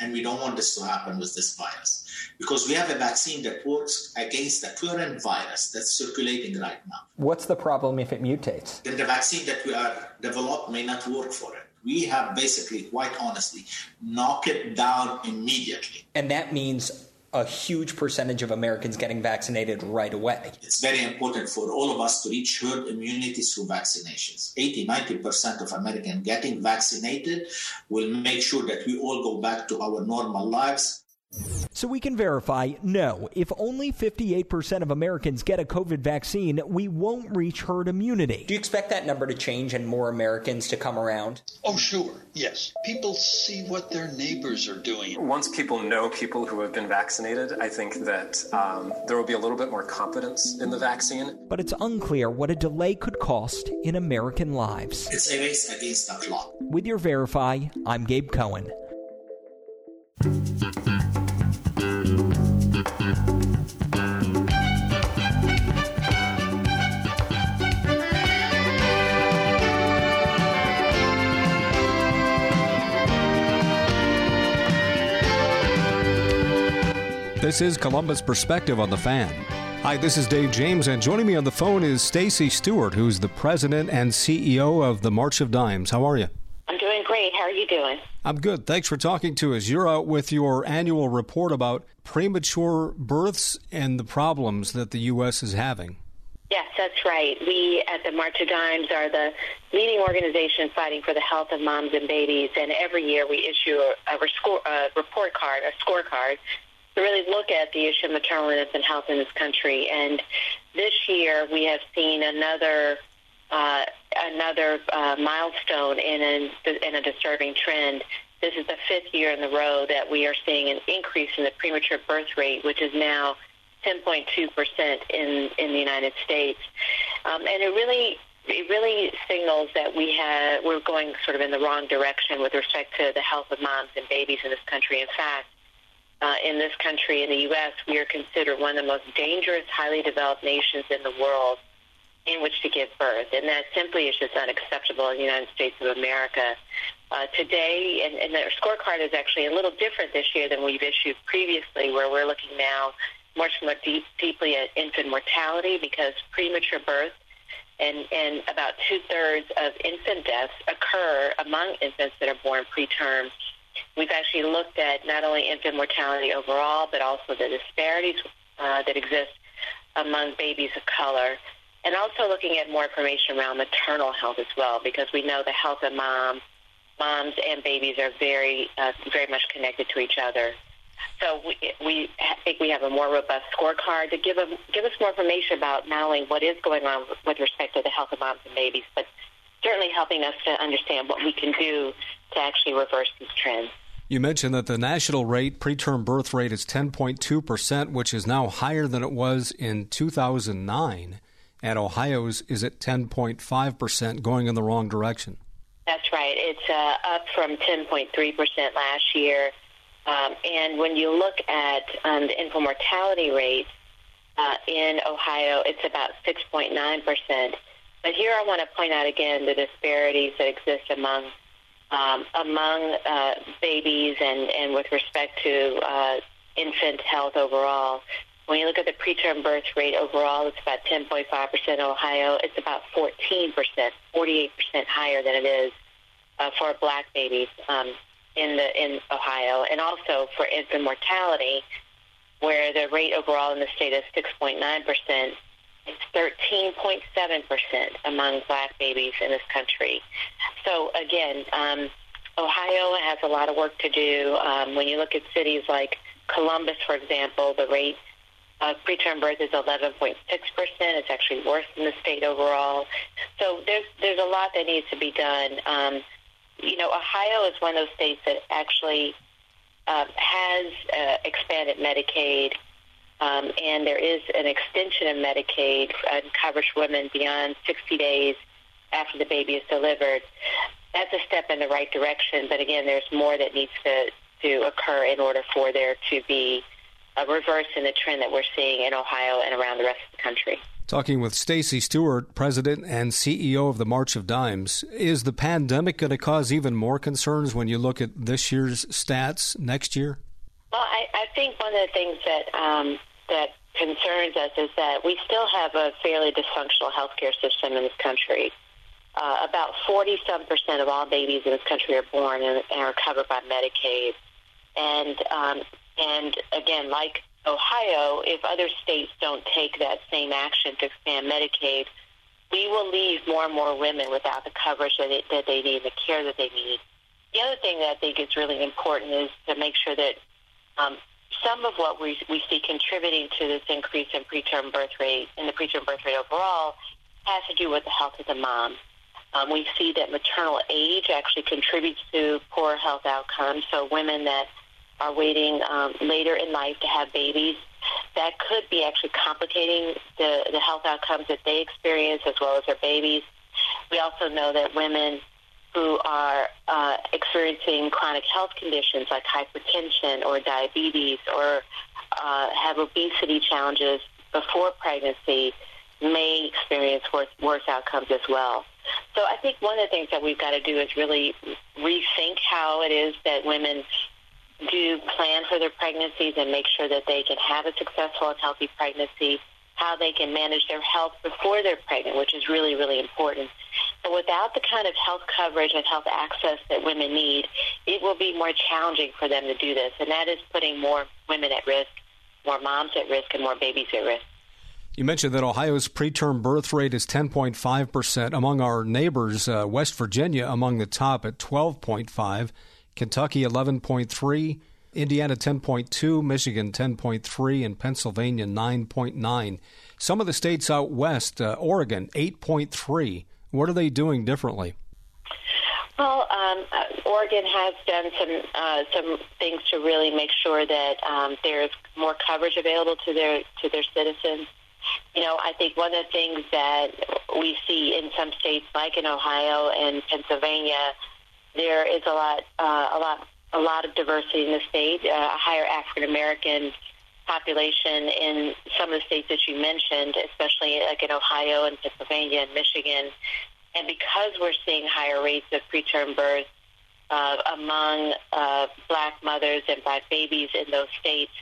And we don't want this to happen with this virus because we have a vaccine that works against the current virus that's circulating right now. What's the problem if it mutates? Then the vaccine that we are developed may not work for it. We have basically, quite honestly, knock it down immediately. And that means a huge percentage of Americans getting vaccinated right away. It's very important for all of us to reach herd immunity through vaccinations. 80 90% of Americans getting vaccinated will make sure that we all go back to our normal lives. So we can verify no, if only 58% of Americans get a COVID vaccine, we won't reach herd immunity. Do you expect that number to change and more Americans to come around? Oh, sure, yes. People see what their neighbors are doing. Once people know people who have been vaccinated, I think that um, there will be a little bit more confidence in the vaccine. But it's unclear what a delay could cost in American lives. It's a race against the clock. With your Verify, I'm Gabe Cohen. This is Columbus Perspective on the Fan. Hi, this is Dave James, and joining me on the phone is Stacy Stewart, who's the president and CEO of the March of Dimes. How are you? I'm doing great. How are you doing? I'm good. Thanks for talking to us. You're out with your annual report about premature births and the problems that the U.S. is having. Yes, that's right. We at the March of Dimes are the leading organization fighting for the health of moms and babies, and every year we issue a, a, a report card, a scorecard, to really look at the issue of maternal and infant health in this country. And this year we have seen another uh, another uh, milestone in, an, in a disturbing trend. This is the fifth year in a row that we are seeing an increase in the premature birth rate, which is now 10.2 percent in in the United States, um, and it really it really signals that we have we're going sort of in the wrong direction with respect to the health of moms and babies in this country. In fact, uh, in this country, in the U.S., we are considered one of the most dangerous, highly developed nations in the world in which to give birth. And that simply is just unacceptable in the United States of America. Uh, today, and, and the scorecard is actually a little different this year than we've issued previously, where we're looking now much more deep, deeply at infant mortality because premature birth and, and about two-thirds of infant deaths occur among infants that are born preterm We've actually looked at not only infant mortality overall, but also the disparities uh, that exist among babies of color, and also looking at more information around maternal health as well, because we know the health of moms, moms and babies are very, uh, very much connected to each other. So we, we think we have a more robust scorecard to give, a, give us more information about not only what is going on with respect to the health of moms and babies, but certainly helping us to understand what we can do to actually reverse these trends. You mentioned that the national rate, preterm birth rate, is 10.2%, which is now higher than it was in 2009. And Ohio's is at 10.5%, going in the wrong direction. That's right. It's uh, up from 10.3% last year. Um, and when you look at um, the infant mortality rate uh, in Ohio, it's about 6.9%. But here I want to point out again the disparities that exist among um, among uh, babies and, and with respect to uh, infant health overall. When you look at the preterm birth rate overall, it's about 10.5% in Ohio. It's about 14%, 48% higher than it is uh, for black babies um, in the in Ohio, and also for infant mortality, where the rate overall in the state is 6.9%. It's 13.7% among black babies in this country. So again, um, Ohio has a lot of work to do. Um, when you look at cities like Columbus, for example, the rate of preterm birth is 11.6%. It's actually worse than the state overall. So there's there's a lot that needs to be done. Um, you know, Ohio is one of those states that actually uh, has uh, expanded Medicaid um, and there is an extension of Medicaid and covers women beyond 60 days after the baby is delivered. That's a step in the right direction, but again, there's more that needs to, to occur in order for there to be a reverse in the trend that we're seeing in Ohio and around the rest of the country. Talking with Stacy Stewart, President and CEO of the March of Dimes, is the pandemic going to cause even more concerns when you look at this year's stats next year? Well, I, I think one of the things that um, that concerns us is that we still have a fairly dysfunctional healthcare system in this country. Uh, about 40 some percent of all babies in this country are born and, and are covered by Medicaid. And um, and again, like Ohio, if other states don't take that same action to expand Medicaid, we will leave more and more women without the coverage that, it, that they need, the care that they need. The other thing that I think is really important is to make sure that um, some of what we, we see contributing to this increase in preterm birth rate, in the preterm birth rate overall, has to do with the health of the mom. Um, we see that maternal age actually contributes to poor health outcomes. So women that are waiting um, later in life to have babies, that could be actually complicating the, the health outcomes that they experience as well as their babies. We also know that women who are uh, experiencing chronic health conditions like hypertension or diabetes or uh, have obesity challenges before pregnancy may experience worse, worse outcomes as well. So I think one of the things that we've got to do is really rethink how it is that women do plan for their pregnancies and make sure that they can have a successful and healthy pregnancy, how they can manage their health before they're pregnant, which is really, really important. Without the kind of health coverage and health access that women need, it will be more challenging for them to do this. And that is putting more women at risk, more moms at risk, and more babies at risk. You mentioned that Ohio's preterm birth rate is 10.5%. Among our neighbors, uh, West Virginia among the top at 12.5, Kentucky 11.3, Indiana 10.2, Michigan 10.3, and Pennsylvania 9.9. Some of the states out west, uh, Oregon 8.3. What are they doing differently? Well, um, uh, Oregon has done some uh, some things to really make sure that um, there's more coverage available to their to their citizens. You know, I think one of the things that we see in some states, like in Ohio and Pennsylvania, there is a lot uh, a lot a lot of diversity in the state, uh, a higher African American population in some of the states that you mentioned, especially like in Ohio and Pennsylvania and Michigan. And because we're seeing higher rates of preterm birth uh, among uh, black mothers and black babies in those states,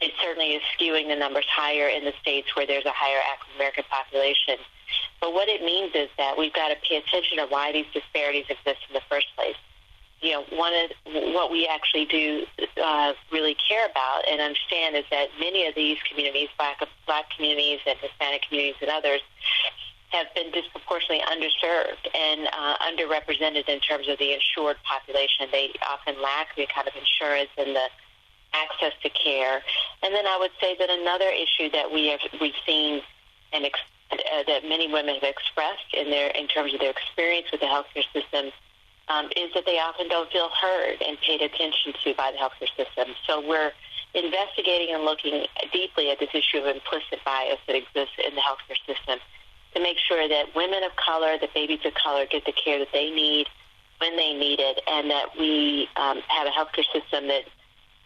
it certainly is skewing the numbers higher in the states where there's a higher African American population. But what it means is that we've got to pay attention to why these disparities exist in the first place you know, one of what we actually do uh, really care about and understand is that many of these communities, black black communities and Hispanic communities and others, have been disproportionately underserved and uh, underrepresented in terms of the insured population. They often lack the kind of insurance and the access to care. And then I would say that another issue that we have we've seen and ex- uh, that many women have expressed in their in terms of their experience with the healthcare system um, is that they often don't feel heard and paid attention to by the healthcare system. So we're investigating and looking deeply at this issue of implicit bias that exists in the healthcare system to make sure that women of color, that babies of color get the care that they need when they need it, and that we um, have a healthcare system that,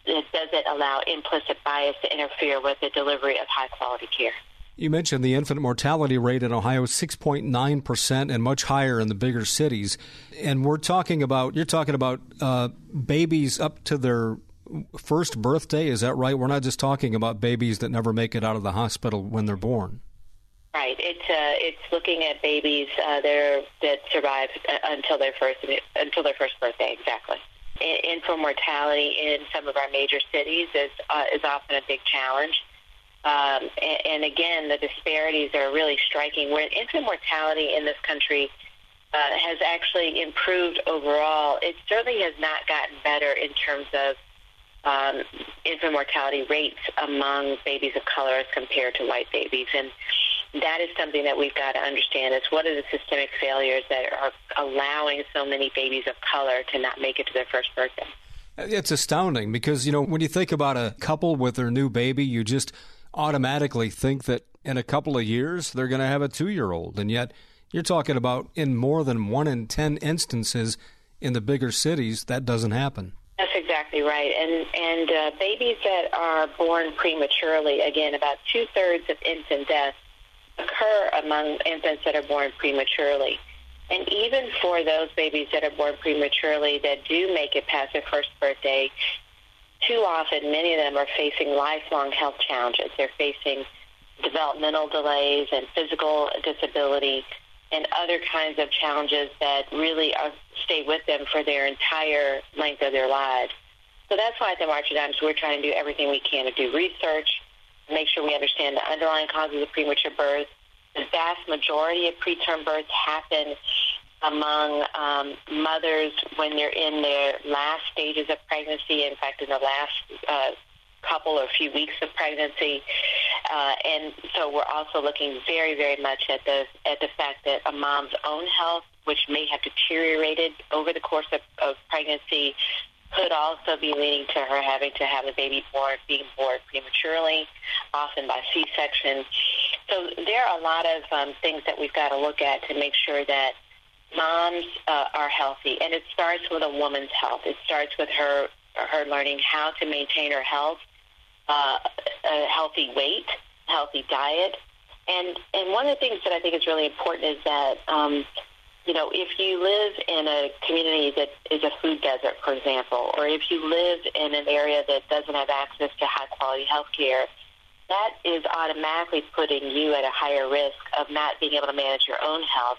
that doesn't allow implicit bias to interfere with the delivery of high quality care. You mentioned the infant mortality rate in Ohio is 6.9% and much higher in the bigger cities. And we're talking about, you're talking about uh, babies up to their first birthday. Is that right? We're not just talking about babies that never make it out of the hospital when they're born. Right. It's uh, it's looking at babies uh, that that survive uh, until their first until their first birthday. Exactly. Infant mortality in some of our major cities is uh, is often a big challenge. Um, and, and again, the disparities are really striking. Where infant mortality in this country uh, has actually improved overall, it certainly has not gotten better in terms of um, infant mortality rates among babies of color as compared to white babies. And that is something that we've got to understand is what are the systemic failures that are allowing so many babies of color to not make it to their first birthday. It's astounding because, you know, when you think about a couple with their new baby, you just automatically think that in a couple of years they're going to have a two year old. And yet you're talking about in more than one in 10 instances in the bigger cities, that doesn't happen. That's exactly right. And, and uh, babies that are born prematurely, again, about two thirds of infant deaths occur among infants that are born prematurely. And even for those babies that are born prematurely that do make it past their first birthday, too often many of them are facing lifelong health challenges. They're facing developmental delays and physical disability and other kinds of challenges that really are, stay with them for their entire length of their lives. So that's why at the March of Dimes we're trying to do everything we can to do research, make sure we understand the underlying causes of premature birth. The vast majority of preterm births happen among um, mothers when they're in their last stages of pregnancy. In fact, in the last uh, couple or few weeks of pregnancy, uh, and so we're also looking very, very much at the at the fact that a mom's own health, which may have deteriorated over the course of, of pregnancy, could also be leading to her having to have a baby born, being born prematurely, often by C-section. So there are a lot of um, things that we've got to look at to make sure that moms uh, are healthy, and it starts with a woman's health. It starts with her her learning how to maintain her health, uh, a healthy weight, healthy diet, and and one of the things that I think is really important is that um, you know, if you live in a community that is a food desert, for example, or if you live in an area that doesn't have access to high quality health care, that is automatically putting you at a higher risk of not being able to manage your own health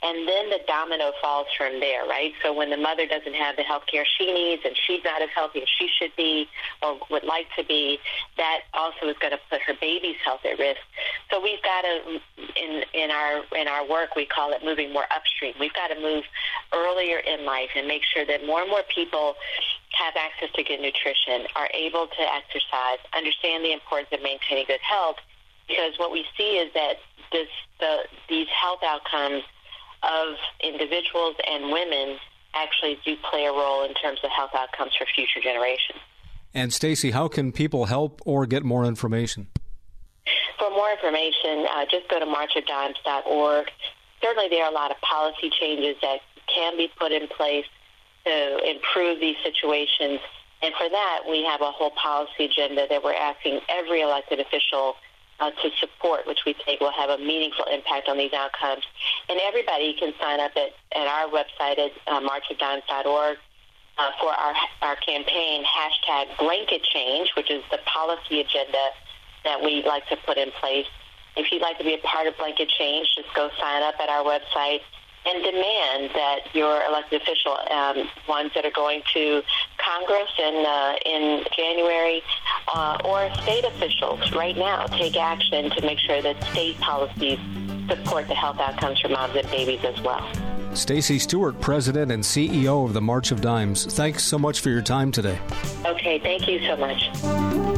and then the domino falls from there, right? So when the mother doesn't have the health care she needs and she's not as healthy as she should be or would like to be, that also is going to put her baby's health at risk. So we've got to, in, in, our, in our work, we call it moving more upstream. We've got to move earlier in life and make sure that more and more people have access to good nutrition, are able to exercise, understand the importance of maintaining good health, because what we see is that this, the, these health outcomes – of individuals and women actually do play a role in terms of health outcomes for future generations. And Stacy, how can people help or get more information? For more information, uh, just go to marchofdimes.org. Certainly, there are a lot of policy changes that can be put in place to improve these situations. And for that, we have a whole policy agenda that we're asking every elected official uh, to support, which we think will have a meaningful impact on these outcomes. And everybody can sign up at, at our website at uh, marchofdimes.org uh, for our, our campaign, hashtag blanket change, which is the policy agenda that we like to put in place. If you'd like to be a part of blanket change, just go sign up at our website and demand that your elected official, um, ones that are going to Congress in uh, in January, uh, or state officials right now take action to make sure that state policies support the health outcomes for moms and babies as well. Stacy Stewart, President and CEO of the March of Dimes. Thanks so much for your time today. Okay, thank you so much.